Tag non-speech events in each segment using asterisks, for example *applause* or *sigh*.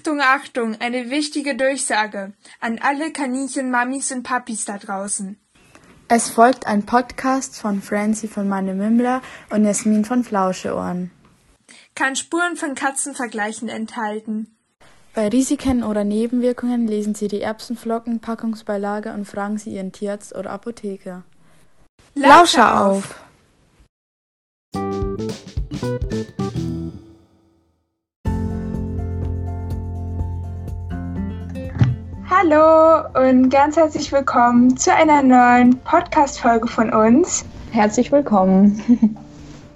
Achtung, Achtung, eine wichtige Durchsage an alle Kaninchen-Mamis und Papis da draußen. Es folgt ein Podcast von Francie von Meine Mimmler und Jasmin von Flauscheohren. Kann Spuren von Katzenvergleichen enthalten. Bei Risiken oder Nebenwirkungen lesen Sie die Erbsenflocken, Packungsbeilage und fragen Sie Ihren Tierarzt oder Apotheker. Lauscher auf! Hallo und ganz herzlich willkommen zu einer neuen Podcast-Folge von uns. Herzlich willkommen.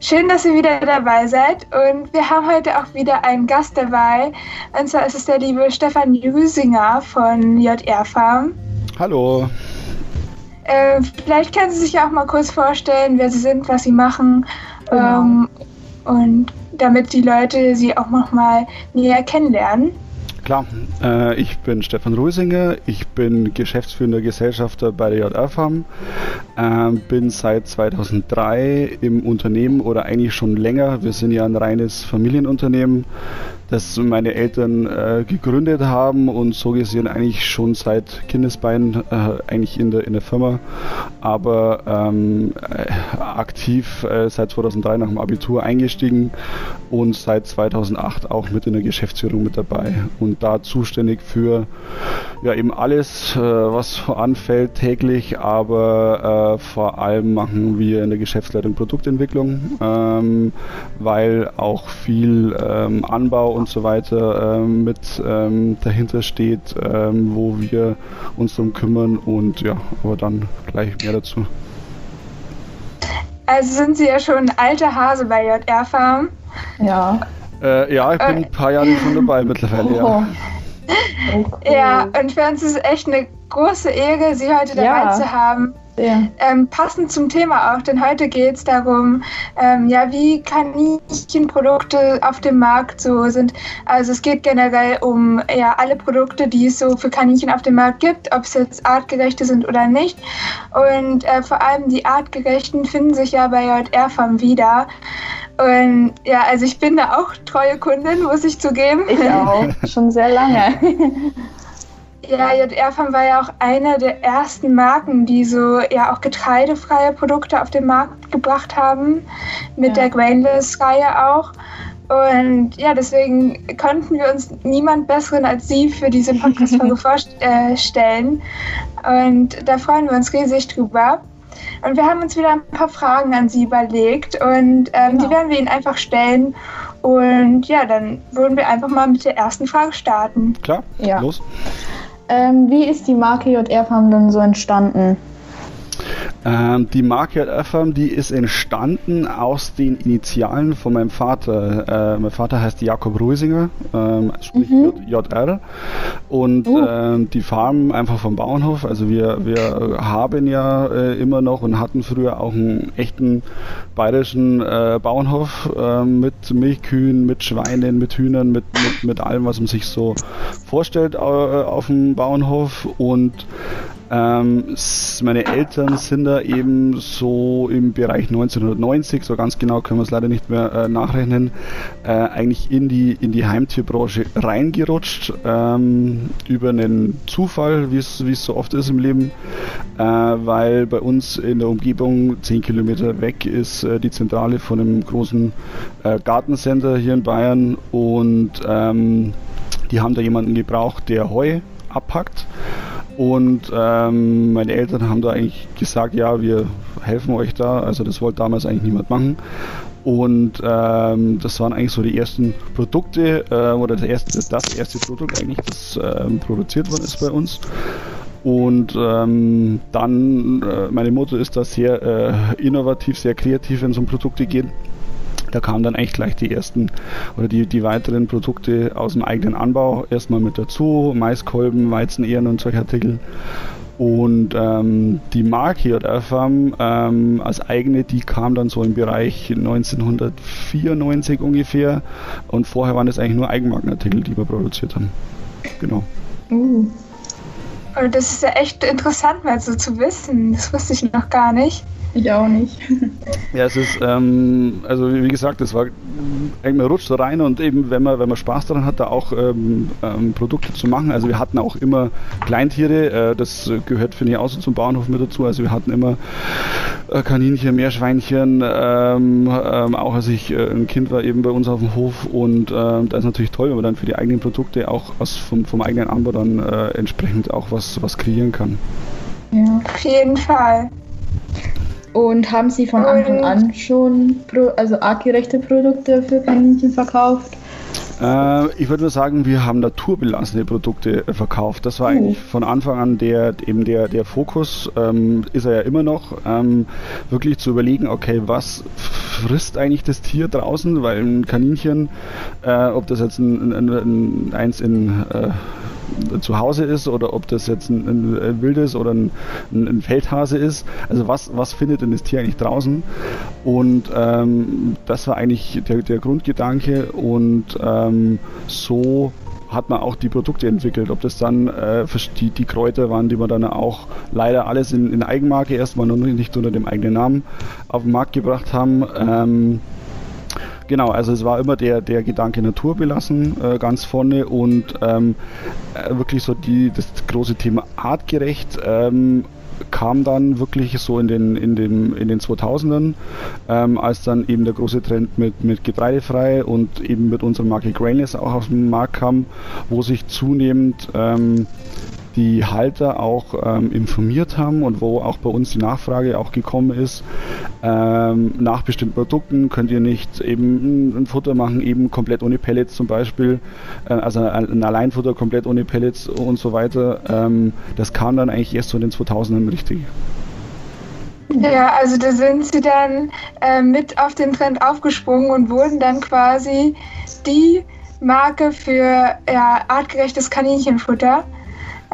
Schön, dass ihr wieder dabei seid und wir haben heute auch wieder einen Gast dabei. Und zwar ist es der liebe Stefan Jüsinger von JR Farm. Hallo. Äh, vielleicht können Sie sich ja auch mal kurz vorstellen, wer Sie sind, was Sie machen genau. ähm, und damit die Leute Sie auch noch mal näher kennenlernen. Klar, äh, ich bin Stefan Ruisinger, ich bin geschäftsführender Gesellschafter bei der JR Farm, äh, bin seit 2003 im Unternehmen oder eigentlich schon länger, wir sind ja ein reines Familienunternehmen, das meine Eltern äh, gegründet haben und so gesehen eigentlich schon seit Kindesbeinen äh, eigentlich in der, in der Firma, aber ähm, äh, aktiv äh, seit 2003 nach dem Abitur eingestiegen und seit 2008 auch mit in der Geschäftsführung mit dabei und da zuständig für ja eben alles, äh, was anfällt täglich, aber äh, vor allem machen wir in der Geschäftsleitung Produktentwicklung, ähm, weil auch viel ähm, Anbau und so weiter ähm, mit ähm, dahinter steht, ähm, wo wir uns darum kümmern und ja, aber dann gleich mehr dazu. Also sind Sie ja schon ein alter Hase bei JR Farm. Ja. Äh, ja, ich bin äh, ein paar Jahre schon dabei mittlerweile, oh. ja. Ja, und für uns ist es echt eine große Ehre, Sie heute dabei ja. zu haben. Ja. Ähm, passend zum Thema auch, denn heute geht es darum, ähm, ja, wie Kaninchenprodukte auf dem Markt so sind. Also es geht generell um ja alle Produkte, die es so für Kaninchen auf dem Markt gibt, ob es jetzt artgerechte sind oder nicht. Und äh, vor allem die artgerechten finden sich ja bei JR Farm wieder. Und ja, also ich bin da auch treue Kundin, muss ich zugeben. Ich auch, *laughs* schon sehr lange. Ja, JR Farm war ja auch eine der ersten Marken, die so ja auch getreidefreie Produkte auf den Markt gebracht haben, mit ja. der Grainless-Reihe auch. Und ja, deswegen konnten wir uns niemand besseren als Sie für diese Podcast-Folge *laughs* vorstellen. Und da freuen wir uns riesig drüber. Und wir haben uns wieder ein paar Fragen an Sie überlegt und ähm, genau. die werden wir Ihnen einfach stellen. Und ja, dann würden wir einfach mal mit der ersten Frage starten. Klar, ja. los. Ähm, wie ist die Marke JR Farm denn so entstanden? Ähm, die Marke JR-Farm, die ist entstanden aus den Initialen von meinem Vater. Äh, mein Vater heißt Jakob Ruisinger, ähm, sprich mhm. JR. Und uh. äh, die Farm einfach vom Bauernhof. Also wir, wir haben ja äh, immer noch und hatten früher auch einen echten bayerischen äh, Bauernhof äh, mit Milchkühen, mit Schweinen, mit Hühnern, mit, mit, mit allem, was man sich so vorstellt äh, auf dem Bauernhof. Und ähm, meine Eltern sind da eben so im Bereich 1990, so ganz genau können wir es leider nicht mehr äh, nachrechnen, äh, eigentlich in die, in die Heimtierbranche reingerutscht, ähm, über einen Zufall, wie es so oft ist im Leben, äh, weil bei uns in der Umgebung 10 Kilometer weg ist äh, die Zentrale von einem großen äh, Gartencenter hier in Bayern und ähm, die haben da jemanden gebraucht, der Heu abpackt. Und ähm, meine Eltern haben da eigentlich gesagt, ja, wir helfen euch da. Also das wollte damals eigentlich niemand machen. Und ähm, das waren eigentlich so die ersten Produkte äh, oder das erste, das erste Produkt eigentlich, das ähm, produziert worden ist bei uns. Und ähm, dann, äh, meine Mutter ist da sehr äh, innovativ, sehr kreativ, wenn es um Produkte geht. Da kamen dann eigentlich gleich die ersten oder die, die weiteren Produkte aus dem eigenen Anbau erstmal mit dazu. Maiskolben, Weizenähren und solche Artikel. Und ähm, die Marke JFM ähm, als eigene, die kam dann so im Bereich 1994 ungefähr. Und vorher waren das eigentlich nur Eigenmarkenartikel, die wir produziert haben. Genau. Uh. Das ist ja echt interessant, mal so zu wissen. Das wusste ich noch gar nicht. Ich auch nicht. Ja, es ist, ähm, also wie gesagt, es war, man rutscht da rein und eben, wenn man, wenn man Spaß daran hat, da auch ähm, ähm, Produkte zu machen. Also wir hatten auch immer Kleintiere, äh, das gehört, finde ich, auch so zum Bauernhof mit dazu. Also wir hatten immer äh, Kaninchen, Meerschweinchen, ähm, ähm, auch als ich äh, ein Kind war, eben bei uns auf dem Hof. Und ähm, da ist natürlich toll, wenn man dann für die eigenen Produkte auch aus, vom, vom eigenen Anbau dann äh, entsprechend auch was, was kreieren kann. Ja. Auf jeden Fall. Und haben Sie von Anfang an schon pro, also artgerechte Produkte für Kaninchen verkauft? Äh, ich würde nur sagen, wir haben naturbelassene Produkte äh, verkauft. Das war oh. eigentlich von Anfang an der, eben der, der Fokus, ähm, ist er ja immer noch, ähm, wirklich zu überlegen, okay, was frisst eigentlich das Tier draußen, weil ein Kaninchen, äh, ob das jetzt ein, ein, ein eins in äh, zu Hause ist oder ob das jetzt ein, ein, ein wildes oder ein, ein, Feldhase ist. Also was, was findet denn das Tier eigentlich draußen? Und ähm, das war eigentlich der, der Grundgedanke und ähm, so hat man auch die Produkte entwickelt. Ob das dann äh, die, die Kräuter waren, die wir dann auch leider alles in, in Eigenmarke erstmal noch nicht unter dem eigenen Namen auf den Markt gebracht haben. Ähm, Genau, also es war immer der, der Gedanke Natur belassen äh, ganz vorne und ähm, äh, wirklich so die, das große Thema artgerecht ähm, kam dann wirklich so in den, in den, in den 2000ern, ähm, als dann eben der große Trend mit, mit Getreidefrei und eben mit unserer Marke Grainless auch auf den Markt kam, wo sich zunehmend ähm, die Halter auch ähm, informiert haben und wo auch bei uns die Nachfrage auch gekommen ist, ähm, nach bestimmten Produkten könnt ihr nicht eben ein Futter machen, eben komplett ohne Pellets zum Beispiel, äh, also ein Alleinfutter komplett ohne Pellets und so weiter. Ähm, das kam dann eigentlich erst so in den 2000ern richtig. Ja, also da sind sie dann äh, mit auf den Trend aufgesprungen und wurden dann quasi die Marke für ja, artgerechtes Kaninchenfutter.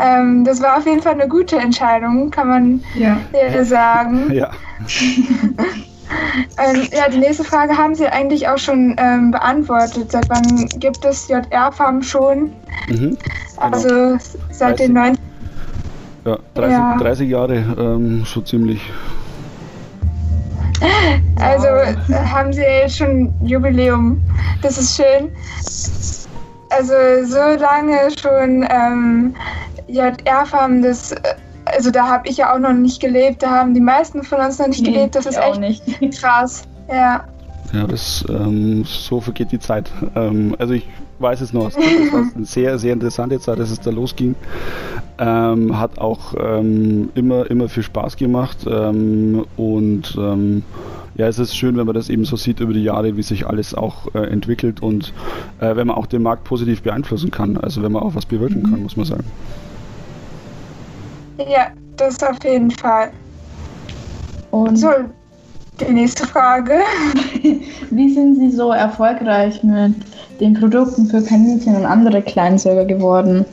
Ähm, das war auf jeden Fall eine gute Entscheidung, kann man ja. sagen. *laughs* Ja. ähm, ja, die nächste Frage haben Sie eigentlich auch schon ähm, beantwortet. Seit wann gibt es JR-Farm schon? Mhm, also genau. seit 30, den 90 ja, 30, ja. 30 Jahre ähm, schon ziemlich. Also haben Sie jetzt schon Jubiläum. Das ist schön. Also so lange schon ähm, JR-Farm, das, also da habe ich ja auch noch nicht gelebt, da haben die meisten von uns noch nicht nee, gelebt, das ist echt nicht. *laughs* krass, ja. Ja, das, ähm, so vergeht die Zeit. Ähm, also ich weiß es noch, es war *laughs* eine sehr, sehr interessante Zeit, als es da losging. Ähm, hat auch ähm, immer, immer viel Spaß gemacht ähm, und ähm, ja, es ist schön, wenn man das eben so sieht über die Jahre, wie sich alles auch äh, entwickelt und äh, wenn man auch den Markt positiv beeinflussen kann, also wenn man auch was bewirken kann, muss man sagen. Ja, das auf jeden Fall. Und so, die nächste Frage. *laughs* Wie sind Sie so erfolgreich mit den Produkten für Kaninchen und andere Kleinsäuger geworden?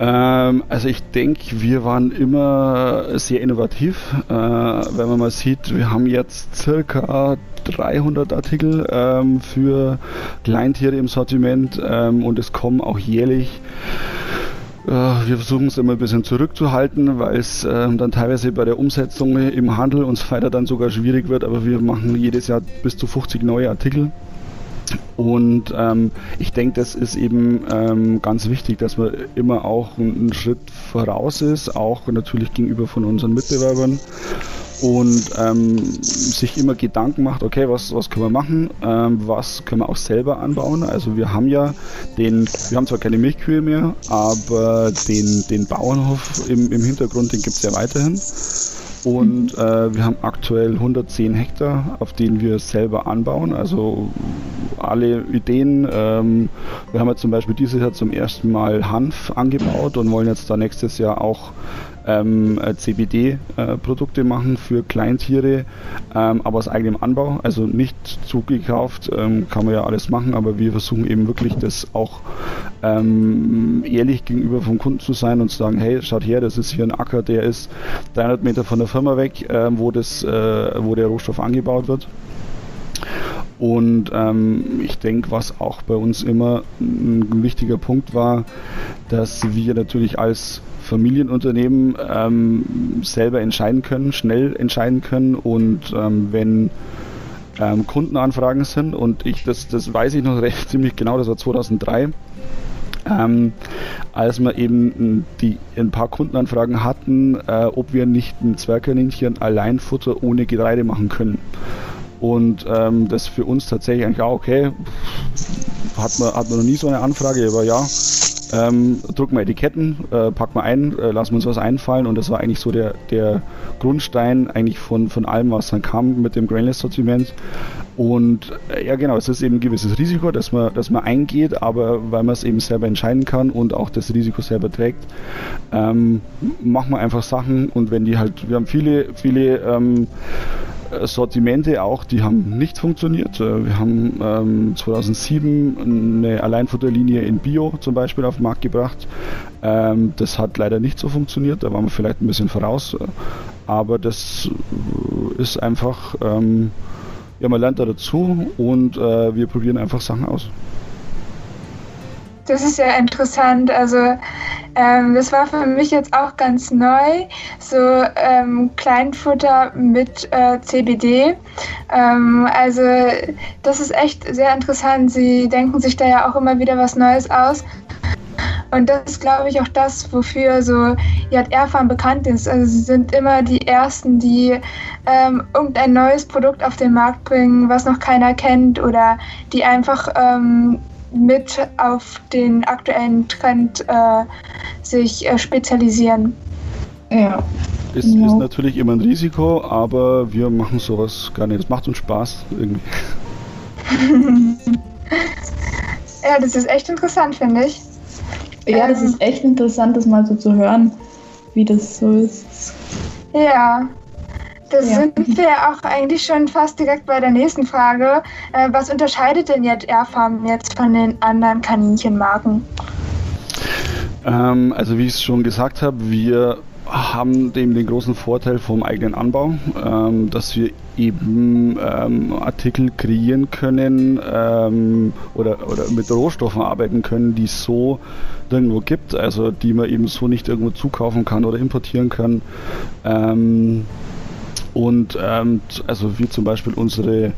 Ähm, also ich denke, wir waren immer sehr innovativ. Äh, wenn man mal sieht, wir haben jetzt circa 300 Artikel ähm, für Kleintiere im Sortiment ähm, und es kommen auch jährlich wir versuchen es immer ein bisschen zurückzuhalten, weil es äh, dann teilweise bei der Umsetzung im Handel uns weiter dann sogar schwierig wird, aber wir machen jedes Jahr bis zu 50 neue Artikel. Und ähm, ich denke, das ist eben ähm, ganz wichtig, dass man immer auch einen Schritt voraus ist, auch natürlich gegenüber von unseren Mitbewerbern und ähm, sich immer Gedanken macht, okay, was, was können wir machen, ähm, was können wir auch selber anbauen. Also wir haben ja den, wir haben zwar keine Milchkühe mehr, aber den, den Bauernhof im, im Hintergrund, den gibt es ja weiterhin. Und äh, wir haben aktuell 110 Hektar, auf denen wir selber anbauen. Also alle Ideen. Ähm, wir haben jetzt zum Beispiel dieses Jahr zum ersten Mal Hanf angebaut und wollen jetzt da nächstes Jahr auch ähm, äh, CBD-Produkte äh, machen für Kleintiere, ähm, aber aus eigenem Anbau, also nicht zugekauft, ähm, kann man ja alles machen, aber wir versuchen eben wirklich das auch ähm, ehrlich gegenüber vom Kunden zu sein und zu sagen, hey, schaut her, das ist hier ein Acker, der ist 300 Meter von der Firma weg, äh, wo, das, äh, wo der Rohstoff angebaut wird. Und ähm, ich denke, was auch bei uns immer ein wichtiger Punkt war, dass wir natürlich als Familienunternehmen ähm, selber entscheiden können, schnell entscheiden können und ähm, wenn ähm, Kundenanfragen sind und ich das, das weiß ich noch *laughs* recht ziemlich genau, das war 2003. Ähm, als wir eben die, ein paar Kundenanfragen hatten, äh, ob wir nicht ein Zwergkaninchen Alleinfutter ohne Getreide machen können. Und ähm, das für uns tatsächlich eigentlich auch okay. Hat man, hat man noch nie so eine Anfrage, aber ja, ähm, drucken wir Etiketten, äh, packen wir ein, äh, lassen wir uns was einfallen und das war eigentlich so der, der Grundstein eigentlich von, von allem, was dann kam mit dem Grainless-Sortiment. Und äh, ja genau, es ist eben ein gewisses Risiko, dass man, dass man eingeht, aber weil man es eben selber entscheiden kann und auch das Risiko selber trägt, ähm, machen wir einfach Sachen und wenn die halt, wir haben viele, viele ähm, Sortimente auch, die haben nicht funktioniert. Äh, wir haben ähm, 2007 eine Alleinfutterlinie in Bio zum Beispiel auf den Markt gebracht. Ähm, das hat leider nicht so funktioniert, da waren wir vielleicht ein bisschen voraus. Aber das ist einfach, ähm, ja, man lernt da dazu und äh, wir probieren einfach Sachen aus. Das ist ja interessant. Also ähm, das war für mich jetzt auch ganz neu, so ähm, Kleinfutter mit äh, CBD. Ähm, also das ist echt sehr interessant. Sie denken sich da ja auch immer wieder was Neues aus. Und das ist, glaube ich, auch das, wofür so JR Farm bekannt ist. Also sie sind immer die Ersten, die ähm, irgendein neues Produkt auf den Markt bringen, was noch keiner kennt oder die einfach ähm, mit auf den aktuellen Trend äh, sich äh, spezialisieren. Ja. Es genau. ist natürlich immer ein Risiko, aber wir machen sowas gar nicht. Es macht uns Spaß irgendwie. *laughs* ja, das ist echt interessant, finde ich. Ja, das ist echt interessant, das mal so zu hören, wie das so ist. Ja, da ja. sind wir auch eigentlich schon fast direkt bei der nächsten Frage. Äh, was unterscheidet denn jetzt Airfarm jetzt von den anderen Kaninchenmarken? Ähm, also wie ich es schon gesagt habe, wir haben dem den großen Vorteil vom eigenen Anbau, ähm, dass wir eben ähm, Artikel kreieren können ähm, oder, oder mit Rohstoffen arbeiten können, die es so nirgendwo gibt, also die man eben so nicht irgendwo zukaufen kann oder importieren kann. Ähm, und ähm, also wie zum Beispiel unsere,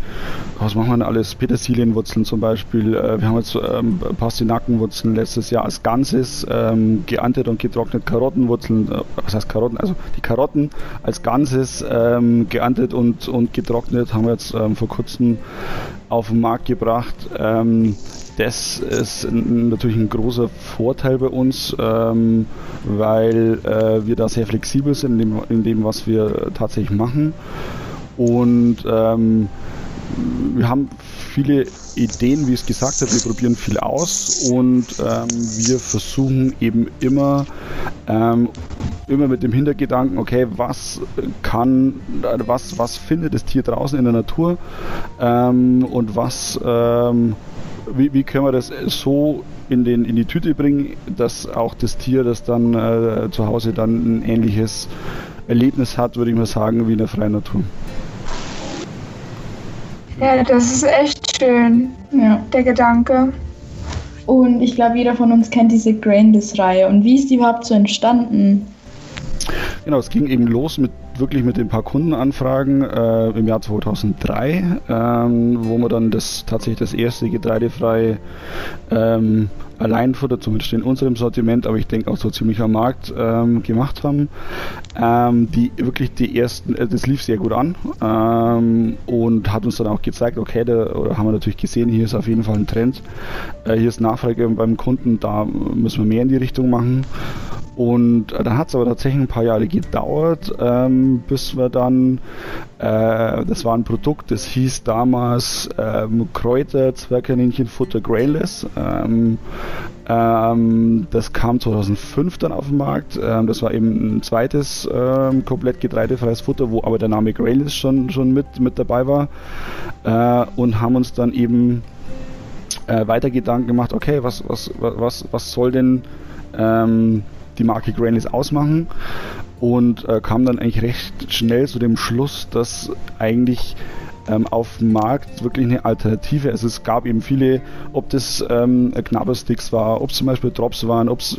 was machen wir denn alles? Petersilienwurzeln zum Beispiel. Äh, wir haben jetzt ähm, Pastinakenwurzeln letztes Jahr als Ganzes ähm, geerntet und getrocknet. Karottenwurzeln, äh, was heißt Karotten? Also die Karotten als Ganzes ähm, geerntet und, und getrocknet haben wir jetzt ähm, vor kurzem auf den Markt gebracht. Das ist natürlich ein großer Vorteil bei uns, ähm, weil äh, wir da sehr flexibel sind in dem, in dem, was wir tatsächlich machen. Und ähm, wir haben viele Ideen, wie ich es gesagt habe, wir probieren viel aus und ähm, wir versuchen eben immer, ähm, immer mit dem Hintergedanken, okay, was kann, was, was findet das Tier draußen in der Natur ähm, und was ähm, wie, wie können wir das so in, den, in die Tüte bringen, dass auch das Tier, das dann äh, zu Hause dann ein ähnliches Erlebnis hat, würde ich mal sagen, wie in der freien Natur. Ja, das ist echt schön, ja. der Gedanke. Und ich glaube, jeder von uns kennt diese Grainless-Reihe. Und wie ist die überhaupt so entstanden? Genau, es ging eben los mit wirklich mit den paar Kundenanfragen äh, im Jahr 2003, ähm, wo wir dann das tatsächlich das erste getreidefreie ähm, Alleinfutter, zumindest in unserem Sortiment, aber ich denke auch so ziemlich am Markt ähm, gemacht haben. Ähm, die wirklich die ersten, äh, das lief sehr gut an ähm, und hat uns dann auch gezeigt, okay, da oder haben wir natürlich gesehen, hier ist auf jeden Fall ein Trend, äh, hier ist Nachfrage beim Kunden, da müssen wir mehr in die Richtung machen. Und äh, dann hat es aber tatsächlich ein paar Jahre gedauert, ähm, bis wir dann, das war ein Produkt, das hieß damals ähm, Kräuter Zwergkaninchenfutter Grayless. Ähm, ähm, das kam 2005 dann auf den Markt. Ähm, das war eben ein zweites ähm, komplett getreidefreies Futter, wo aber der Name Grayless schon, schon mit, mit dabei war. Äh, und haben uns dann eben äh, weiter Gedanken gemacht, okay, was, was, was, was soll denn ähm, die Marke Grainless ausmachen. Und äh, kam dann eigentlich recht schnell zu dem Schluss, dass eigentlich ähm, auf dem Markt wirklich eine Alternative. Also es gab eben viele, ob das ähm, Knabbersticks war, ob es zum Beispiel Drops waren, ob es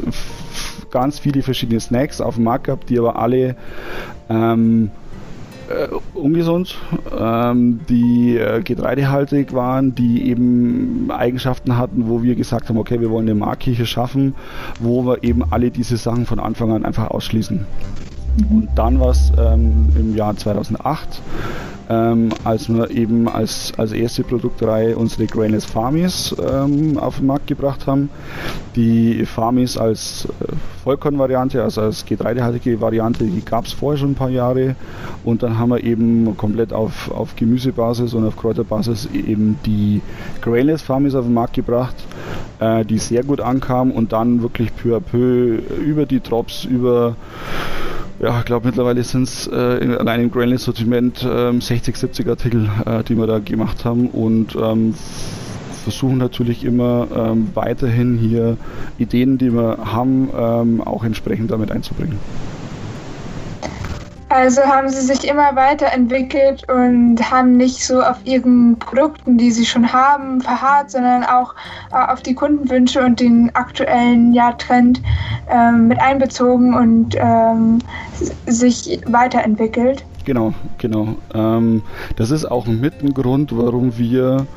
ganz viele verschiedene Snacks auf dem Markt gab, die aber alle ähm, äh, ungesund, ähm, die äh, getreidehaltig waren, die eben Eigenschaften hatten, wo wir gesagt haben, okay, wir wollen eine hier schaffen, wo wir eben alle diese Sachen von Anfang an einfach ausschließen. Und dann war es ähm, im Jahr 2008 ähm, als wir eben als, als erste Produktreihe unsere Grainless Farmies ähm, auf den Markt gebracht haben. Die Farmies als äh, Vollkornvariante, also als getreidehaltige Variante, die gab es vorher schon ein paar Jahre und dann haben wir eben komplett auf, auf Gemüsebasis und auf Kräuterbasis eben die Grainless Farmies auf den Markt gebracht, äh, die sehr gut ankamen und dann wirklich peu à peu über die Drops, über ja, ich glaube mittlerweile sind es äh, allein im Grainless-Sortiment äh, 60, 70 Artikel, äh, die wir da gemacht haben und ähm, versuchen natürlich immer ähm, weiterhin hier Ideen, die wir haben, ähm, auch entsprechend damit einzubringen. Also haben sie sich immer weiterentwickelt und haben nicht so auf ihren Produkten, die sie schon haben, verharrt, sondern auch äh, auf die Kundenwünsche und den aktuellen ja, Trend ähm, mit einbezogen und ähm, sich weiterentwickelt. Genau, genau. Ähm, das ist auch mit ein Grund, warum wir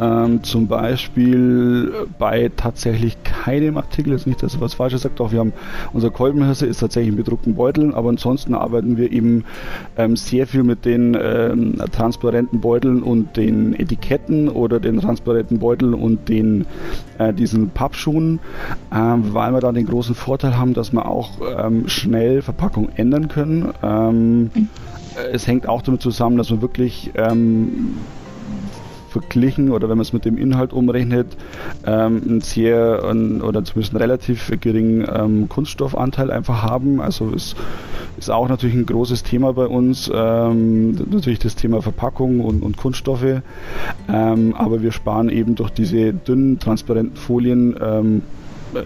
ähm, zum Beispiel bei tatsächlich keinem Artikel, jetzt nicht, dass ich was Falsches sagt, auch wir haben unser Kolbenhirse ist tatsächlich in bedruckten Beuteln, aber ansonsten arbeiten wir eben ähm, sehr viel mit den ähm, transparenten Beuteln und den Etiketten oder den transparenten Beuteln und den äh, diesen Pappschuhen, ähm, weil wir da den großen Vorteil haben, dass wir auch ähm, schnell Verpackung ändern können. Ähm, mhm. es hängt auch damit zusammen, dass wir wirklich ähm, verglichen oder wenn man es mit dem Inhalt umrechnet, ähm, einen sehr ein, oder zumindest einen relativ geringen ähm, Kunststoffanteil einfach haben. Also es ist auch natürlich ein großes Thema bei uns, ähm, natürlich das Thema Verpackung und, und Kunststoffe, ähm, aber wir sparen eben durch diese dünnen, transparenten Folien ähm,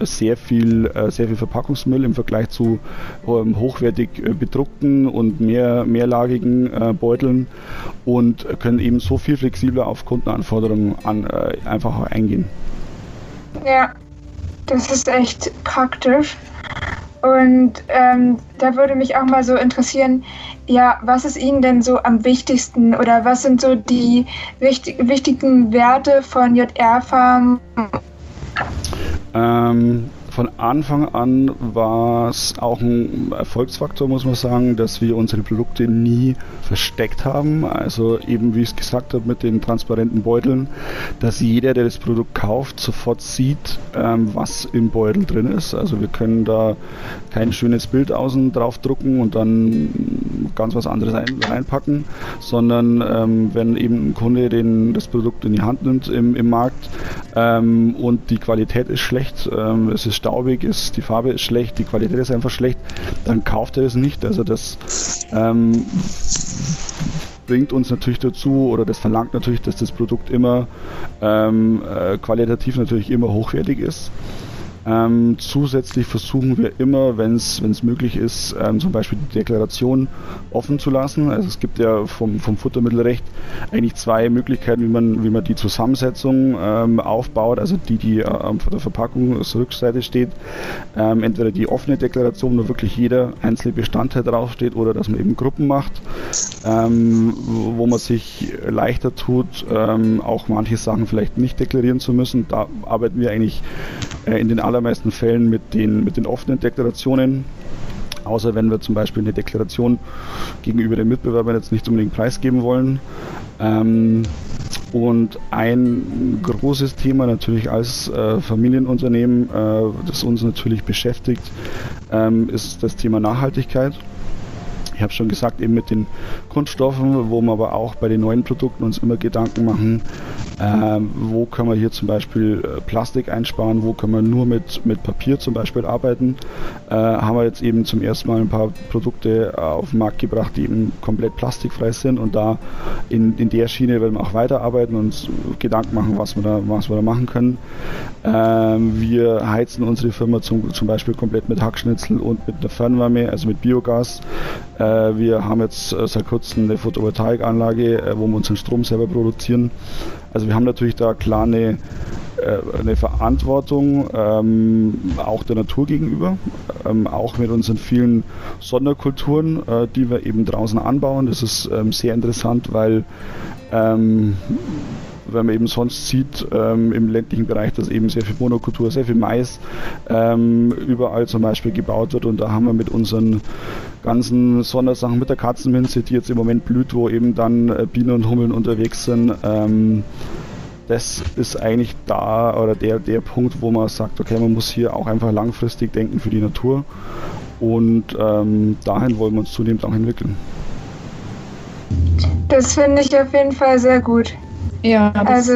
sehr viel, äh, sehr viel Verpackungsmüll im Vergleich zu ähm, hochwertig äh, bedruckten und mehr, mehrlagigen äh, Beuteln und können eben so viel flexibler auf Kundenanforderungen an, einfach eingehen. Ja, das ist echt praktisch. Und ähm, da würde mich auch mal so interessieren, ja, was ist Ihnen denn so am wichtigsten oder was sind so die wichtig, wichtigen Werte von JR Farm ähm, von Anfang an war es auch ein Erfolgsfaktor, muss man sagen, dass wir unsere Produkte nie versteckt haben. Also eben, wie ich es gesagt habe, mit den transparenten Beuteln, dass jeder, der das Produkt kauft, sofort sieht, ähm, was im Beutel drin ist. Also wir können da kein schönes Bild außen drauf drucken und dann ganz was anderes ein, reinpacken, sondern ähm, wenn eben ein Kunde den, das Produkt in die Hand nimmt im, im Markt ähm, und die Qualität ist schlecht, ähm, es ist staubig ist, die Farbe ist schlecht, die Qualität ist einfach schlecht, dann kauft er es nicht. Also das ähm, bringt uns natürlich dazu oder das verlangt natürlich, dass das Produkt immer ähm, äh, qualitativ natürlich immer hochwertig ist. Ähm, zusätzlich versuchen wir immer, wenn es möglich ist, ähm, zum Beispiel die Deklaration offen zu lassen. Also es gibt ja vom, vom Futtermittelrecht eigentlich zwei Möglichkeiten, wie man, wie man die Zusammensetzung ähm, aufbaut. Also die, die äh, auf der Verpackungsrückseite steht. Ähm, entweder die offene Deklaration, wo wirklich jeder einzelne Bestandteil draufsteht, oder dass man eben Gruppen macht, ähm, wo man sich leichter tut, ähm, auch manche Sachen vielleicht nicht deklarieren zu müssen. Da arbeiten wir eigentlich äh, in den aller allermeisten Fällen mit den, mit den offenen Deklarationen. Außer wenn wir zum Beispiel eine Deklaration gegenüber den Mitbewerbern jetzt nicht unbedingt preisgeben wollen. Ähm, und ein großes Thema natürlich als äh, Familienunternehmen, äh, das uns natürlich beschäftigt, ähm, ist das Thema Nachhaltigkeit. Ich habe schon gesagt, eben mit den Kunststoffen, wo wir aber auch bei den neuen Produkten uns immer Gedanken machen, Ähm, wo können wir hier zum Beispiel äh, Plastik einsparen? Wo können wir nur mit, mit Papier zum Beispiel arbeiten? Äh, haben wir jetzt eben zum ersten Mal ein paar Produkte auf den Markt gebracht, die eben komplett plastikfrei sind und da in, in der Schiene werden wir auch weiterarbeiten und uns Gedanken machen, was wir da, was wir da machen können. Ähm, wir heizen unsere Firma zum, zum Beispiel komplett mit Hackschnitzel und mit einer Fernwärme, also mit Biogas. Äh, wir haben jetzt äh, seit kurzem eine Photovoltaikanlage, äh, wo wir unseren Strom selber produzieren. Also wir haben natürlich da klar eine, äh, eine Verantwortung ähm, auch der Natur gegenüber, ähm, auch mit unseren vielen Sonderkulturen, äh, die wir eben draußen anbauen. Das ist ähm, sehr interessant, weil wenn man eben sonst sieht ähm, im ländlichen Bereich, dass eben sehr viel Monokultur, sehr viel Mais ähm, überall zum Beispiel gebaut wird und da haben wir mit unseren ganzen Sondersachen, mit der Katzenminze, die jetzt im Moment blüht, wo eben dann äh, Bienen und Hummeln unterwegs sind, ähm, das ist eigentlich da oder der, der Punkt, wo man sagt, okay, man muss hier auch einfach langfristig denken für die Natur und ähm, dahin wollen wir uns zunehmend auch entwickeln. Das finde ich auf jeden Fall sehr gut. Ja. Also,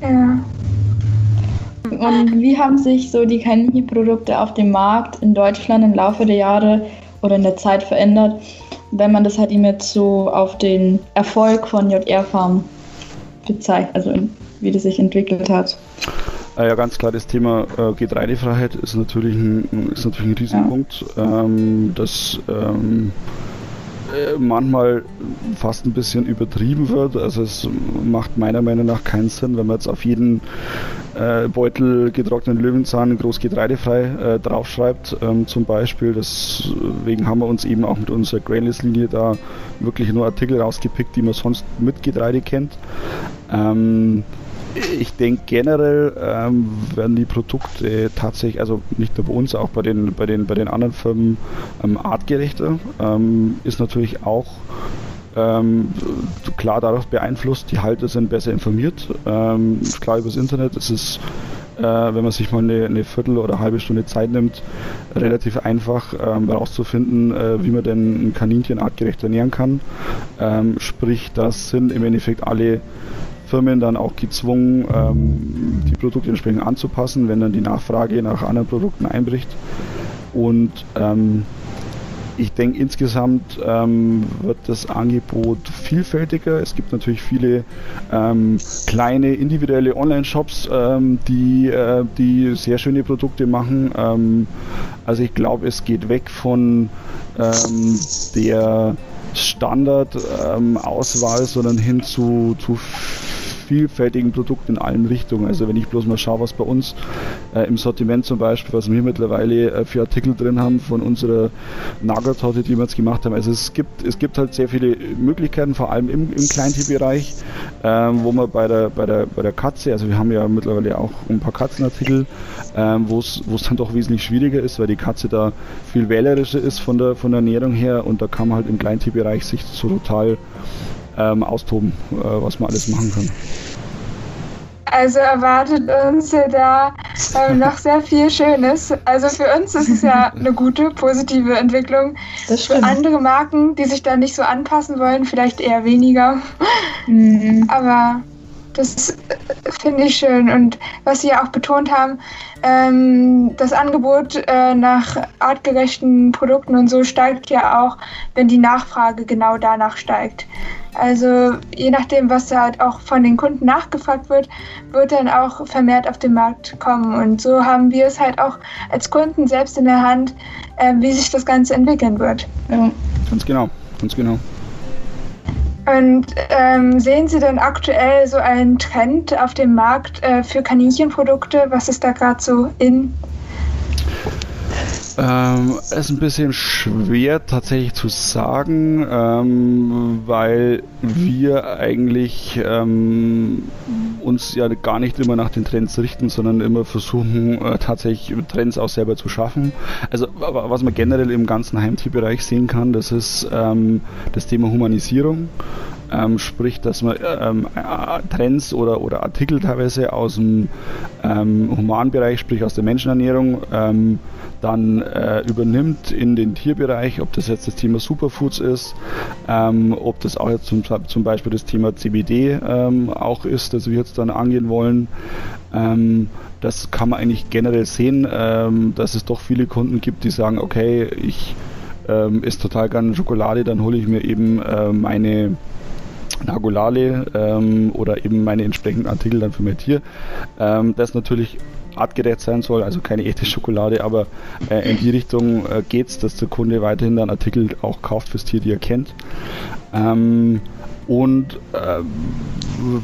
ja. Und wie haben sich so die Kaninchenprodukte auf dem Markt in Deutschland im Laufe der Jahre oder in der Zeit verändert, wenn man das halt eben jetzt so auf den Erfolg von JR Farm bezeichnet, also wie das sich entwickelt hat? Ah ja, ganz klar, das Thema äh, Getreidefreiheit ist natürlich ein, ist natürlich ein Riesenpunkt. Ja. Ähm, das ähm, äh, manchmal fast ein bisschen übertrieben wird. Also es macht meiner Meinung nach keinen Sinn, wenn man jetzt auf jeden äh, Beutel getrockneten Löwenzahn groß getreidefrei äh, draufschreibt ähm, zum Beispiel. Deswegen haben wir uns eben auch mit unserer Grainless-Linie da wirklich nur Artikel rausgepickt, die man sonst mit Getreide kennt. Ähm, ich denke generell ähm, werden die Produkte tatsächlich, also nicht nur bei uns, auch bei den, bei den, bei den anderen Firmen ähm, artgerechter. Ähm, ist natürlich auch ähm, klar dadurch beeinflusst, die Halter sind besser informiert. Ähm, klar übers Internet ist es äh, wenn man sich mal eine, eine, Viertel oder eine halbe Stunde Zeit nimmt, relativ einfach ähm, herauszufinden, äh, wie man denn ein Kaninchen artgerecht ernähren kann. Ähm, sprich, das sind im Endeffekt alle Firmen dann auch gezwungen, ähm, die Produkte entsprechend anzupassen, wenn dann die Nachfrage nach anderen Produkten einbricht. Und ähm, ich denke, insgesamt ähm, wird das Angebot vielfältiger. Es gibt natürlich viele ähm, kleine individuelle Online-Shops, ähm, die, äh, die sehr schöne Produkte machen. Ähm, also ich glaube, es geht weg von ähm, der Standard-Auswahl, ähm, sondern hin zu, zu vielfältigen Produkten in allen Richtungen. Also wenn ich bloß mal schaue, was bei uns äh, im Sortiment zum Beispiel, was wir mittlerweile äh, für Artikel drin haben von unserer Nageltorte, die wir jetzt gemacht haben. Also es gibt, es gibt halt sehr viele Möglichkeiten, vor allem im, im Kleintierbereich, äh, wo man bei der, bei, der, bei der Katze, also wir haben ja mittlerweile auch ein paar Katzenartikel, äh, wo es dann doch wesentlich schwieriger ist, weil die Katze da viel wählerischer ist von der, von der Ernährung her und da kann man halt im Kleintierbereich sich so total ähm, austoben, äh, was man alles machen kann. Also erwartet uns ja da ähm, *laughs* noch sehr viel Schönes. Also für uns ist es ja eine gute, positive Entwicklung. Für andere Marken, die sich da nicht so anpassen wollen, vielleicht eher weniger. Mhm. Aber das äh, finde ich schön. Und was Sie ja auch betont haben, ähm, das Angebot äh, nach artgerechten Produkten und so steigt ja auch, wenn die Nachfrage genau danach steigt. Also je nachdem, was da halt auch von den Kunden nachgefragt wird, wird dann auch vermehrt auf den Markt kommen. Und so haben wir es halt auch als Kunden selbst in der Hand, äh, wie sich das Ganze entwickeln wird. Ja. Ganz genau, ganz genau. Und ähm, sehen Sie denn aktuell so einen Trend auf dem Markt äh, für Kaninchenprodukte? Was ist da gerade so in? Ähm, ist ein bisschen schwer tatsächlich zu sagen, ähm, weil wir eigentlich ähm, uns ja gar nicht immer nach den Trends richten, sondern immer versuchen äh, tatsächlich Trends auch selber zu schaffen. Also was man generell im ganzen Heimtierbereich sehen kann, das ist ähm, das Thema Humanisierung. Ähm, sprich, dass man ähm, äh, Trends oder, oder Artikel teilweise aus dem ähm, Humanbereich, sprich aus der Menschenernährung, ähm, dann äh, übernimmt in den Tierbereich, ob das jetzt das Thema Superfoods ist, ähm, ob das auch jetzt zum, zum Beispiel das Thema CBD ähm, auch ist, das wir jetzt dann angehen wollen. Das kann man eigentlich generell sehen, dass es doch viele Kunden gibt, die sagen, okay, ich ähm, esse total gerne Schokolade, dann hole ich mir eben äh, meine Nagolale ähm, oder eben meine entsprechenden Artikel dann für mein Tier. Ähm, das natürlich artgerecht sein soll, also keine echte Schokolade, aber äh, in die Richtung äh, es, dass der Kunde weiterhin dann Artikel auch kauft fürs Tier, die er kennt. Ähm, und äh,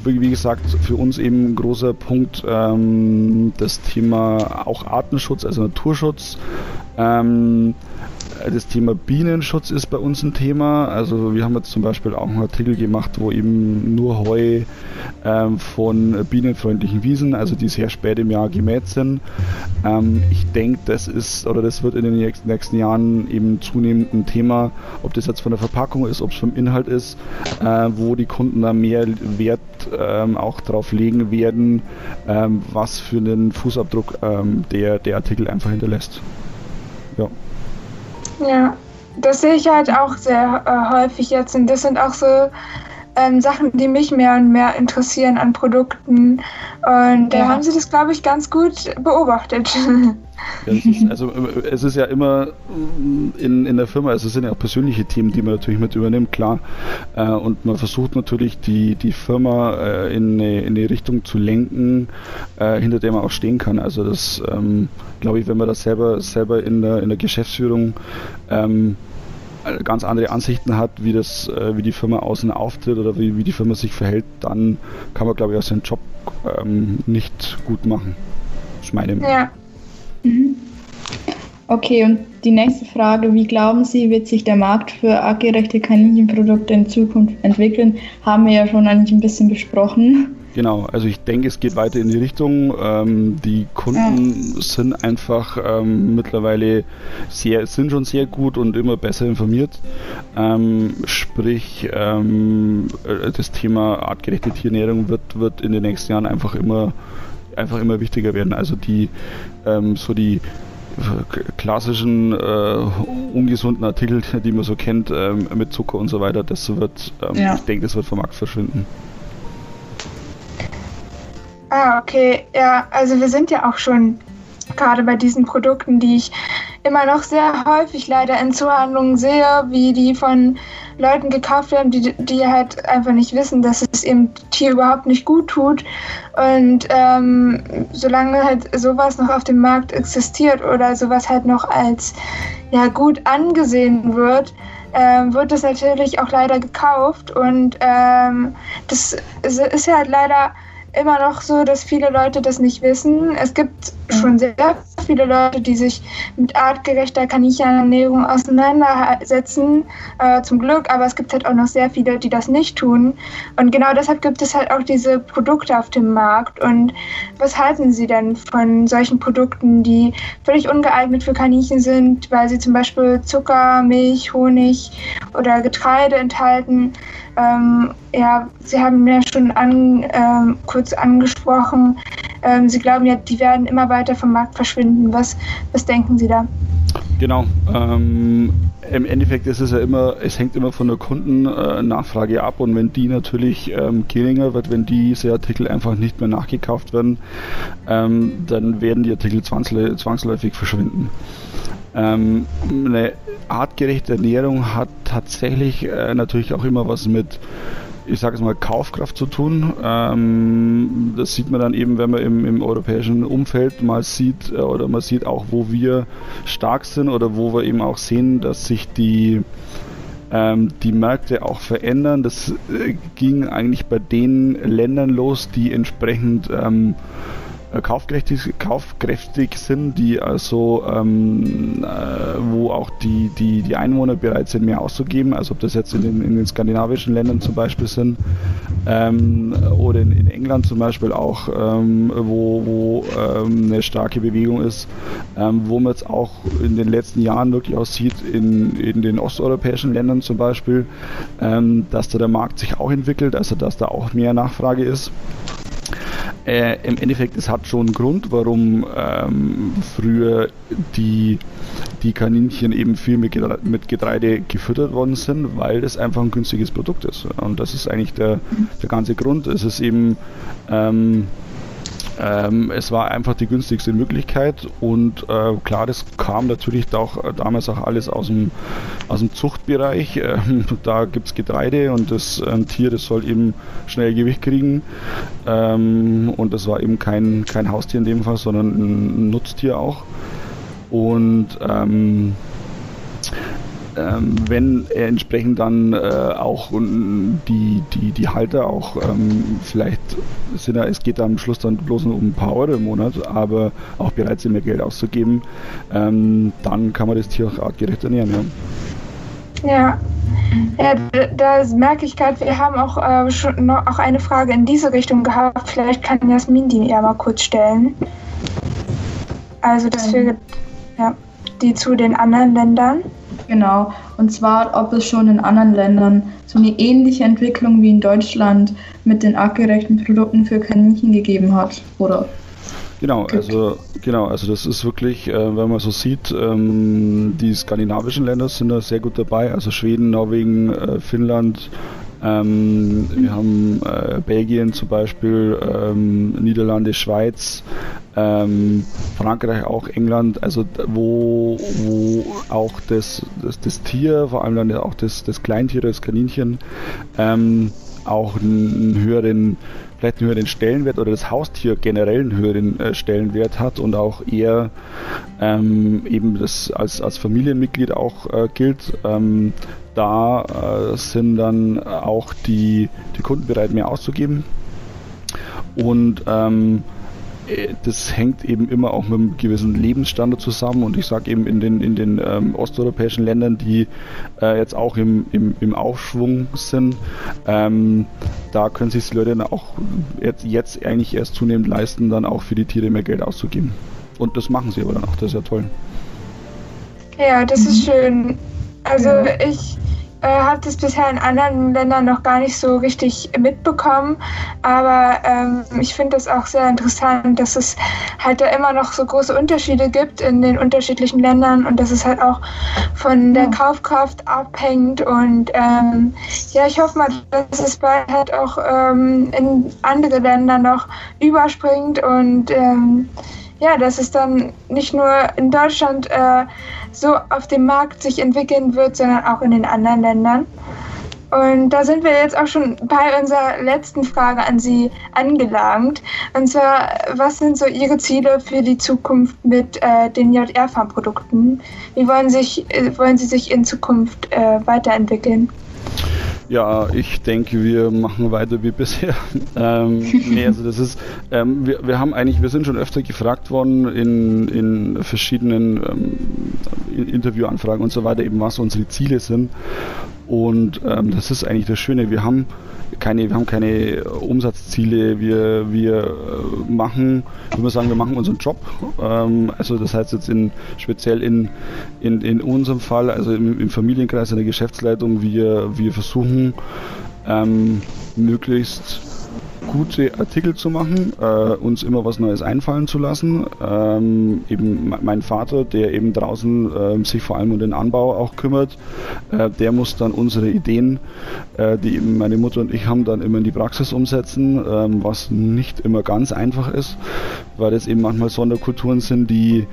wie gesagt, für uns eben ein großer Punkt ähm, das Thema auch Artenschutz, also Naturschutz. Ähm, das Thema Bienenschutz ist bei uns ein Thema. Also wir haben jetzt zum Beispiel auch einen Artikel gemacht, wo eben nur Heu ähm, von bienenfreundlichen Wiesen, also die sehr spät im Jahr gemäht sind. Ähm, ich denke, das ist oder das wird in den nächsten, Jahren eben zunehmend ein Thema, ob das jetzt von der Verpackung ist, ob es vom Inhalt ist, äh, wo die Kunden da mehr Wert ähm, auch drauf legen werden, ähm, was für einen Fußabdruck ähm, der, der Artikel einfach hinterlässt. Ja. Ja, das sehe ich halt auch sehr äh, häufig jetzt und das sind auch so ähm, Sachen, die mich mehr und mehr interessieren an Produkten. Und da ja. haben sie das, glaube ich, ganz gut beobachtet. *laughs* Ja, ist, also es ist ja immer in, in der Firma, also es sind ja auch persönliche Themen, die man natürlich mit übernimmt, klar. Äh, und man versucht natürlich die, die Firma äh, in, eine, in eine Richtung zu lenken, äh, hinter der man auch stehen kann. Also das ähm, glaube ich, wenn man das selber selber in der, in der Geschäftsführung ähm, ganz andere Ansichten hat, wie das, äh, wie die Firma außen auftritt oder wie, wie die Firma sich verhält, dann kann man, glaube ich, auch seinen Job ähm, nicht gut machen. Ist meine Ja. Mhm. Okay, und die nächste Frage, wie glauben Sie, wird sich der Markt für artgerechte Kaninchenprodukte in Zukunft entwickeln? Haben wir ja schon eigentlich ein bisschen besprochen. Genau, also ich denke, es geht weiter in die Richtung. Ähm, die Kunden ja. sind einfach ähm, mittlerweile sehr, sind schon sehr gut und immer besser informiert. Ähm, sprich, ähm, äh, das Thema artgerechte Tierernährung wird, wird in den nächsten Jahren einfach immer, einfach immer wichtiger werden. Also die, ähm, so die klassischen äh, ungesunden Artikel, die man so kennt, ähm, mit Zucker und so weiter, das wird, ja. ich denke, das wird vom Markt verschwinden. Ah, okay. Ja, also wir sind ja auch schon gerade bei diesen Produkten, die ich immer noch sehr häufig leider in Zuhandlungen sehe, wie die von Leuten gekauft werden, die, die halt einfach nicht wissen, dass es ihrem Tier überhaupt nicht gut tut. Und ähm, solange halt sowas noch auf dem Markt existiert oder sowas halt noch als ja, gut angesehen wird, ähm, wird das natürlich auch leider gekauft. Und ähm, das ist ja halt leider immer noch so, dass viele Leute das nicht wissen. Es gibt schon sehr viele Leute, die sich mit artgerechter Kaninchenernährung auseinandersetzen, äh, zum Glück, aber es gibt halt auch noch sehr viele, die das nicht tun. Und genau deshalb gibt es halt auch diese Produkte auf dem Markt. Und was halten Sie denn von solchen Produkten, die völlig ungeeignet für Kaninchen sind, weil sie zum Beispiel Zucker, Milch, Honig oder Getreide enthalten? Ähm, ja, Sie haben ja schon an, ähm, kurz angesprochen, ähm, Sie glauben ja, die werden immer weiter vom Markt verschwinden. Was, was denken Sie da? Genau. Ähm, Im Endeffekt ist es ja immer, es hängt immer von der Kundennachfrage ab und wenn die natürlich ähm, geringer wird, wenn diese Artikel einfach nicht mehr nachgekauft werden, ähm, dann werden die Artikel zwangsläufig verschwinden. Ähm, eine artgerechte Ernährung hat tatsächlich äh, natürlich auch immer was mit ich sage es mal, Kaufkraft zu tun. Ähm, das sieht man dann eben, wenn man im, im, europäischen Umfeld mal sieht äh, oder man sieht auch, wo wir stark sind oder wo wir eben auch sehen, dass sich die ähm, die Märkte auch verändern. Das äh, ging eigentlich bei den Ländern los, die entsprechend ähm, äh, kaufkräftig, kaufkräftig sind, die also ähm, äh, wo auch die, die, die Einwohner bereit sind, mehr auszugeben, also ob das jetzt in den, in den skandinavischen Ländern zum Beispiel sind ähm, oder in, in, England zum Beispiel auch, ähm, wo, wo ähm, eine starke Bewegung ist, ähm, wo man es auch in den letzten Jahren wirklich auch sieht, in, in den osteuropäischen Ländern zum Beispiel, ähm, dass da der Markt sich auch entwickelt, also dass da auch mehr Nachfrage ist. Äh, Im Endeffekt, es hat schon einen Grund, warum ähm, früher die, die Kaninchen eben viel mit Getreide, mit Getreide gefüttert worden sind, weil das einfach ein günstiges Produkt ist. Und das ist eigentlich der, der ganze Grund. Es ist eben ähm, ähm, es war einfach die günstigste Möglichkeit und äh, klar, das kam natürlich auch, äh, damals auch alles aus dem, aus dem Zuchtbereich. *laughs* Ähm, da gibt es Getreide und das ein Tier, das soll eben schnell Gewicht kriegen. Ähm, und das war eben kein, kein Haustier in dem Fall, sondern ein Nutztier auch. Und ähm, wenn er entsprechend dann äh, auch die, die, die Halter auch ähm, vielleicht sind er, es geht am Schluss dann bloß nur um ein paar Euro im Monat, aber auch bereit sind, mehr Geld auszugeben, ähm, dann kann man das Tier auch artgerecht ernähren. Ja. Ja, ja da merke ich gerade, wir haben auch äh, schon noch auch eine Frage in diese Richtung gehabt. Vielleicht kann Jasmin die ja mal kurz stellen. Also das wäre ja, die zu den anderen Ländern. Genau. Und zwar, ob es schon in anderen Ländern so eine ähnliche Entwicklung wie in Deutschland mit den artgerechten Produkten für Kaninchen gegeben hat, oder? Genau, also genau, also das ist wirklich, äh, wenn man so sieht, ähm, die skandinavischen Länder sind da sehr gut dabei, also Schweden, Norwegen, äh, Finnland, ähm, wir haben äh, Belgien zum Beispiel, ähm, Niederlande, Schweiz, ähm, Frankreich auch, England, also wo, wo auch das, das, das Tier, vor allem dann auch das, das Kleintier, das Kaninchen, ähm, auch einen, höheren vielleicht einen höheren Stellenwert oder das Haustier generell einen höheren äh, Stellenwert hat und auch eher ähm, eben das als, als Familienmitglied auch äh, gilt. Ähm, da äh, sind dann auch die, die Kunden bereit, mehr auszugeben. Und ähm, äh, das hängt eben immer auch mit einem gewissen Lebensstandard zusammen und ich sage eben in den, in den ähm, osteuropäischen Ländern, die äh, jetzt auch im, im, im Aufschwung sind, ähm, da können sich die Leute dann auch jetzt, jetzt eigentlich erst zunehmend leisten, dann auch für die Tiere mehr Geld auszugeben. Und das machen sie aber dann auch, das ist ja toll. Ja, das ist schön. Also ich äh, habe das bisher in anderen Ländern noch gar nicht so richtig mitbekommen. Aber ähm, ich finde das auch sehr interessant, dass es halt da immer noch so große Unterschiede gibt in den unterschiedlichen Ländern und dass es halt auch von der Kaufkraft abhängt. Und ähm, ja, ich hoffe mal, dass es bald halt auch ähm, in andere Länder noch überspringt und ähm, ja, dass es dann nicht nur in Deutschland äh, so auf dem Markt sich entwickeln wird, sondern auch in den anderen Ländern. Und da sind wir jetzt auch schon bei unserer letzten Frage an Sie angelangt. Und zwar, was sind so Ihre Ziele für die Zukunft mit äh, den JR-Farmprodukten? Wie wollen, sich, äh, wollen Sie sich in Zukunft äh, weiterentwickeln? Ja, ich denke, wir machen weiter wie bisher. *laughs* ähm, nee, also das ist, ähm, wir, wir haben eigentlich, wir sind schon öfter gefragt worden in, in verschiedenen ähm, Interviewanfragen und so weiter, eben was unsere Ziele sind. Und ähm, das ist eigentlich das Schöne. Wir haben keine, wir haben keine Umsatzziele. Wir, wir äh, machen, ich würde sagen, wir machen unseren Job. Ähm, also das heißt jetzt in, speziell in, in, in unserem Fall, also im, im Familienkreis, in der Geschäftsleitung, wir, wir versuchen ähm, möglichst gute Artikel zu machen, äh, uns immer was Neues einfallen zu lassen. Ähm, eben mein Vater, der eben draußen äh, sich vor allem um den Anbau auch kümmert, äh, der muss dann unsere Ideen, äh, die eben meine Mutter und ich haben, dann immer in die Praxis umsetzen, ähm, was nicht immer ganz einfach ist, weil es eben manchmal Sonderkulturen sind, die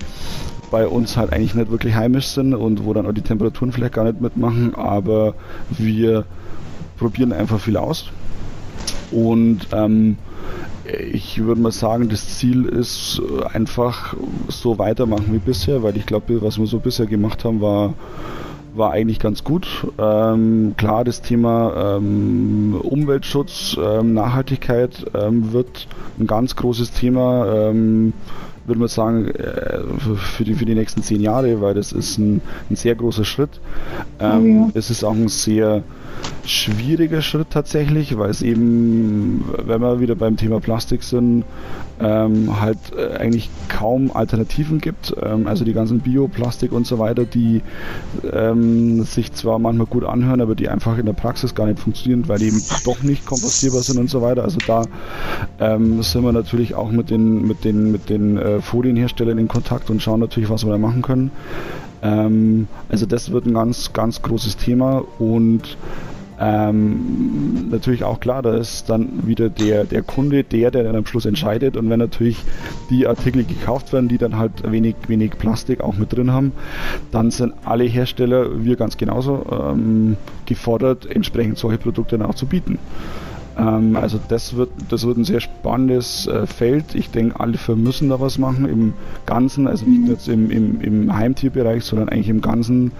bei uns halt eigentlich nicht wirklich heimisch sind und wo dann auch die Temperaturen vielleicht gar nicht mitmachen, aber wir probieren einfach viel aus und ähm, ich würde mal sagen, das Ziel ist einfach so weitermachen wie bisher, weil ich glaube, was wir so bisher gemacht haben, war, war eigentlich ganz gut. Ähm, klar, das Thema ähm, Umweltschutz, ähm, Nachhaltigkeit ähm, wird ein ganz großes Thema ähm, würde man sagen, äh, für die, für die nächsten zehn Jahre, weil das ist ein, ein sehr großer Schritt. Ähm, oh ja. Es ist auch ein sehr schwieriger Schritt tatsächlich, weil es eben, wenn wir wieder beim Thema Plastik sind, ähm, halt äh, eigentlich kaum Alternativen gibt. Ähm, also die ganzen Bioplastik und so weiter, die ähm, sich zwar manchmal gut anhören, aber die einfach in der Praxis gar nicht funktionieren, weil die eben doch nicht kompostierbar sind und so weiter. Also da ähm, sind wir natürlich auch mit den, mit den, mit den äh, Folienherstellern in Kontakt und schauen natürlich, was wir da machen können. Ähm, also das wird ein ganz, ganz großes Thema und ähm, natürlich auch klar, da ist dann wieder der, der Kunde der, der dann am Schluss entscheidet. Und wenn natürlich die Artikel gekauft werden, die dann halt wenig, wenig Plastik auch mit drin haben, dann sind alle Hersteller, wir ganz genauso, ähm, gefordert, entsprechend solche Produkte dann auch zu bieten. Ähm, also das wird, das wird ein sehr spannendes äh, Feld. Ich denke, alle Firmen müssen da was machen im Ganzen, also nicht nur jetzt im, im, im Heimtierbereich, sondern eigentlich im ganzen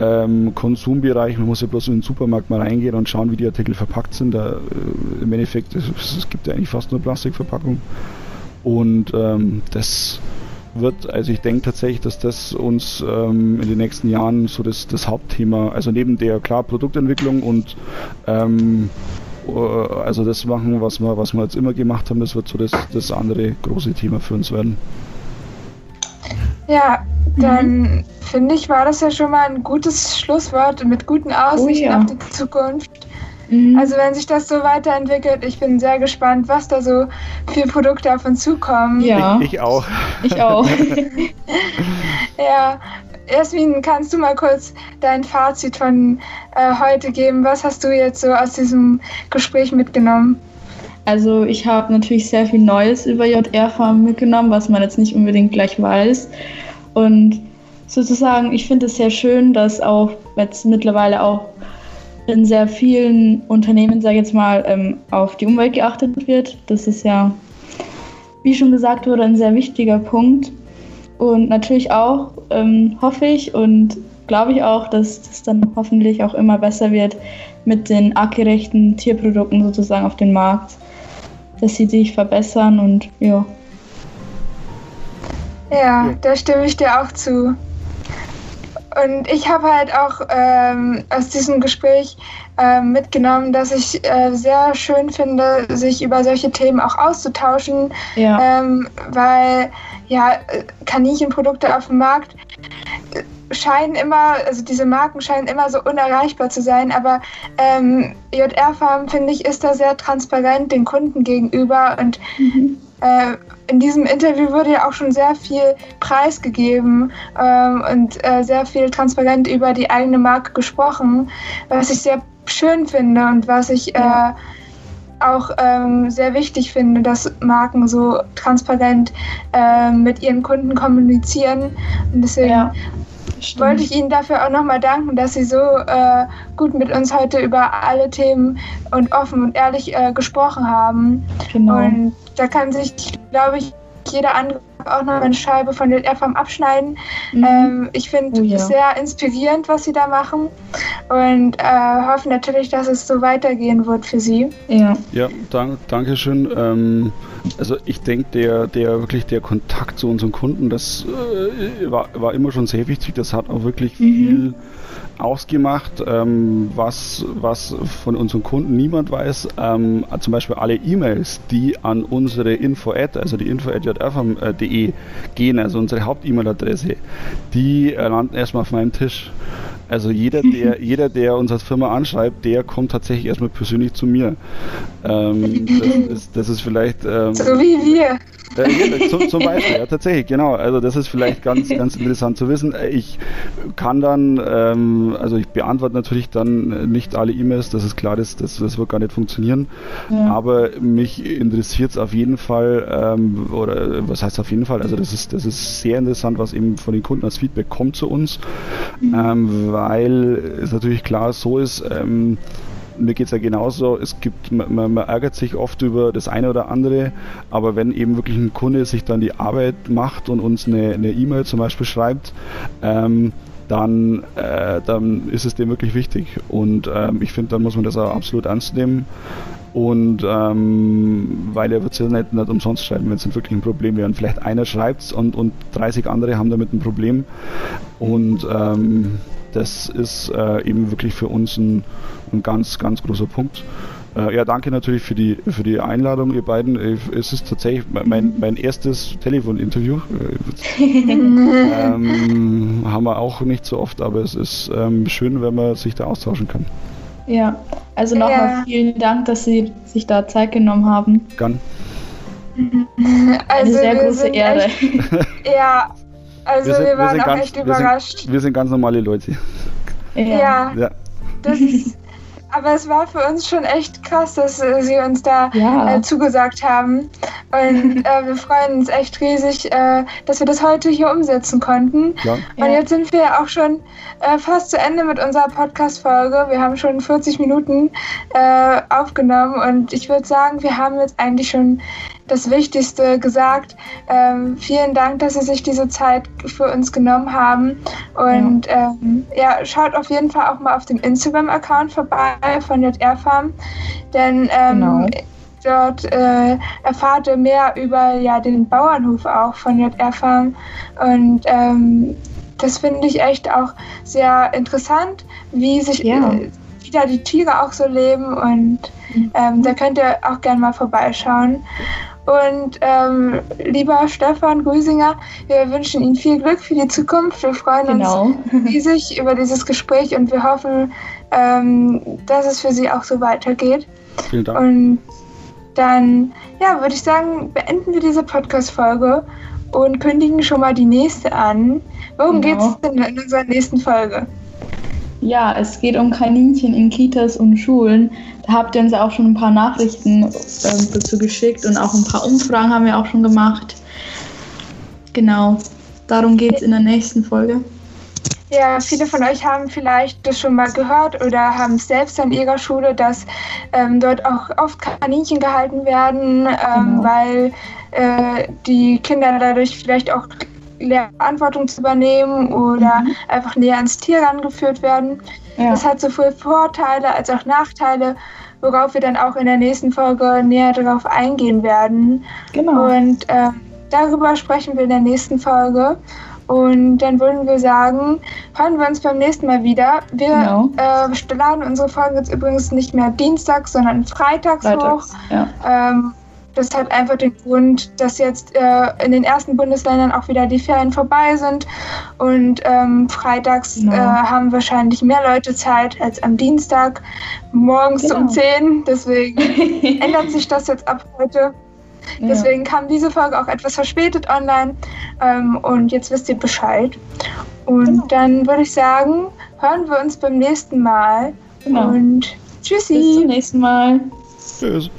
ähm, Konsumbereich. Man muss ja bloß in den Supermarkt mal reingehen und schauen, wie die Artikel verpackt sind. Da, äh, Im Endeffekt, es, es, gibt ja eigentlich fast nur Plastikverpackung. Und ähm, das wird, also ich denke tatsächlich, dass das uns ähm, in den nächsten Jahren so das, das Hauptthema, also neben der klar Produktentwicklung und ähm, äh, also das machen, was wir, was wir jetzt immer gemacht haben, das wird so das, das andere große Thema für uns werden. Ja, dann mhm. finde ich, war das ja schon mal ein gutes Schlusswort mit guten Aussichten oh, ja. auf die Zukunft. Mhm. Also wenn sich das so weiterentwickelt, ich bin sehr gespannt, was da so für Produkte auf uns zukommen. Ja. Ich, ich auch. Ich auch. *laughs* *laughs* ja, Jasmin, kannst du mal kurz dein Fazit von äh, heute geben? Was hast du jetzt so aus diesem Gespräch mitgenommen? Also ich habe natürlich sehr viel Neues über JR-Farm mitgenommen, was man jetzt nicht unbedingt gleich weiß. Und sozusagen, ich finde es sehr schön, dass auch jetzt mittlerweile auch in sehr vielen Unternehmen, sage ich jetzt mal, ähm, auf die Umwelt geachtet wird. Das ist ja, wie schon gesagt wurde, ein sehr wichtiger Punkt. Und natürlich auch ähm, hoffe ich und glaube ich auch, dass das dann hoffentlich auch immer besser wird mit den artgerechten Tierprodukten sozusagen auf dem Markt, dass sie sich verbessern und ja. Ja, da stimme ich dir auch zu. Und ich habe halt auch ähm, aus diesem Gespräch äh, mitgenommen, dass ich äh, sehr schön finde, sich über solche Themen auch auszutauschen, ja. ähm, weil ja, Kaninchenprodukte auf dem Markt äh, scheinen immer, also diese Marken scheinen immer so unerreichbar zu sein, aber ähm, JR Farm, finde ich, ist da sehr transparent den Kunden gegenüber und mhm. äh, in diesem Interview wurde ja auch schon sehr viel preisgegeben ähm, und äh, sehr viel transparent über die eigene Marke gesprochen, was ich sehr schön finde und was ich ja. äh, auch ähm, sehr wichtig finde, dass Marken so transparent äh, mit ihren Kunden kommunizieren. Und deswegen ja, wollte ich Ihnen dafür auch nochmal danken, dass Sie so äh, gut mit uns heute über alle Themen und offen und ehrlich äh, gesprochen haben. Genau. Und da kann sich, glaube ich, jeder andere auch noch eine Scheibe von den Airfarm abschneiden. Mhm. Ähm, ich finde oh, ja. sehr inspirierend, was sie da machen und äh, hoffe natürlich, dass es so weitergehen wird für sie. Ja, ja dank, danke schön. Ähm, also ich denke, der, der wirklich der Kontakt zu unseren Kunden, das äh, war, war immer schon sehr wichtig. Das hat auch wirklich mhm. viel ausgemacht, ähm, was, was von unseren Kunden niemand weiß. Ähm, zum Beispiel alle E-Mails, die an unsere Info-Ad, also die info.jrfm.de gehen, also unsere Haupt-E-Mail-Adresse, die äh, landen erstmal auf meinem Tisch. Also jeder, *laughs* der, jeder, der uns als Firma anschreibt, der kommt tatsächlich erstmal persönlich zu mir. Ähm, das, ist, das, ist, vielleicht. Ähm, so wie wir. Äh, zum, zum, Beispiel, ja, tatsächlich, genau. Also das ist vielleicht ganz, ganz interessant zu wissen. Ich kann dann, ähm, also ich beantworte natürlich dann nicht alle E-Mails, das ist klar, das, das, das wird gar nicht funktionieren. Ja. Aber mich interessiert es auf jeden Fall, ähm, oder was heißt auf jeden Fall, also das ist, das ist sehr interessant, was eben von den Kunden als Feedback kommt zu uns, mhm. ähm, weil es natürlich klar so ist, ähm, mir geht es ja genauso, es gibt, man, man, ärgert sich oft über das eine oder andere, aber wenn eben wirklich ein Kunde sich dann die Arbeit macht und uns eine E-Mail e zum Beispiel schreibt, ähm, dann, äh, dann ist es dem wirklich wichtig. Und ähm, ich finde, dann muss man das auch absolut ernst nehmen. Und ähm, weil er wird es ja nicht, nicht umsonst schreiben, wenn es wirklich ein Problem wäre. Und vielleicht einer schreibt es und, und 30 andere haben damit ein Problem. Und ähm, das ist äh, eben wirklich für uns ein, ein ganz, ganz großer Punkt. Äh, ja, danke natürlich für die, für die Einladung, ihr beiden. Äh, es ist tatsächlich mein, mein erstes Telefoninterview. *laughs* ähm, haben wir auch nicht so oft, aber es ist ähm, schön, wenn man sich da austauschen kann. Ja, also nochmal ja. vielen Dank, dass Sie sich da Zeit genommen haben. Gern. *laughs* Also Eine sehr große Ehre. Echt, *laughs* ja, also wir, sind, wir waren wir auch ganz, echt überrascht. Wir sind, wir sind, ganz normale Leute. Ja. ja. Das ist, *laughs* aber es war für uns schon echt krass, dass äh, sie uns da ja. äh, zugesagt haben. Und *laughs* äh, wir freuen uns echt riesig, äh, dass wir das heute hier umsetzen konnten. Ja. Und jetzt sind wir auch schon äh, fast zu Ende mit unserer Podcast-Folge. Wir haben schon 40 Minuten äh, aufgenommen und ich würde sagen, wir haben jetzt eigentlich schon das Wichtigste gesagt. Ähm, vielen Dank, dass Sie sich diese Zeit für uns genommen haben. Und ja, ähm, ja schaut auf jeden Fall auch mal auf dem Instagram-Account vorbei von JR Farm. Denn ähm, genau. dort äh, erfahrt ihr mehr über ja, den Bauernhof auch von JR Farm. Und ähm, das finde ich echt auch sehr interessant, wie sich ja. Wieder die Tiere auch so leben und mhm. ähm, da könnt ihr auch gerne mal vorbeischauen. Und ähm, lieber Stefan Grüsinger, wir wünschen Ihnen viel Glück für die Zukunft. Wir freuen genau. uns *laughs* riesig über dieses Gespräch und wir hoffen, ähm, dass es für Sie auch so weitergeht. Vielen Dank. Und dann, ja, würde ich sagen, beenden wir diese Podcast-Folge und kündigen schon mal die nächste an. Worum genau. geht es denn in unserer nächsten Folge? Ja, es geht um Kaninchen in Kitas und Schulen. Da habt ihr uns auch schon ein paar Nachrichten äh, dazu geschickt und auch ein paar Umfragen haben wir auch schon gemacht. Genau, darum geht es in der nächsten Folge. Ja, viele von euch haben vielleicht das schon mal gehört oder haben es selbst an ihrer Schule, dass ähm, dort auch oft Kaninchen gehalten werden, ähm, genau. weil äh, die Kinder dadurch vielleicht auch Verantwortung zu übernehmen oder mhm. einfach näher ans Tier rangeführt werden. Ja. Das hat sowohl Vorteile als auch Nachteile, worauf wir dann auch in der nächsten Folge näher darauf eingehen werden. Genau. Und äh, darüber sprechen wir in der nächsten Folge. Und dann würden wir sagen, hören wir uns beim nächsten Mal wieder. Wir genau. äh, laden unsere Folge jetzt übrigens nicht mehr dienstags, sondern freitags, freitags hoch. Ja. Ähm, das hat einfach den Grund, dass jetzt äh, in den ersten Bundesländern auch wieder die Ferien vorbei sind und ähm, freitags genau. äh, haben wahrscheinlich mehr Leute Zeit als am Dienstag morgens genau. um 10. Deswegen *laughs* ändert sich das jetzt ab heute. Deswegen ja. kam diese Folge auch etwas verspätet online ähm, und jetzt wisst ihr Bescheid. Und genau. dann würde ich sagen, hören wir uns beim nächsten Mal. Genau. Und tschüssi. Bis zum nächsten Mal. Tschüss.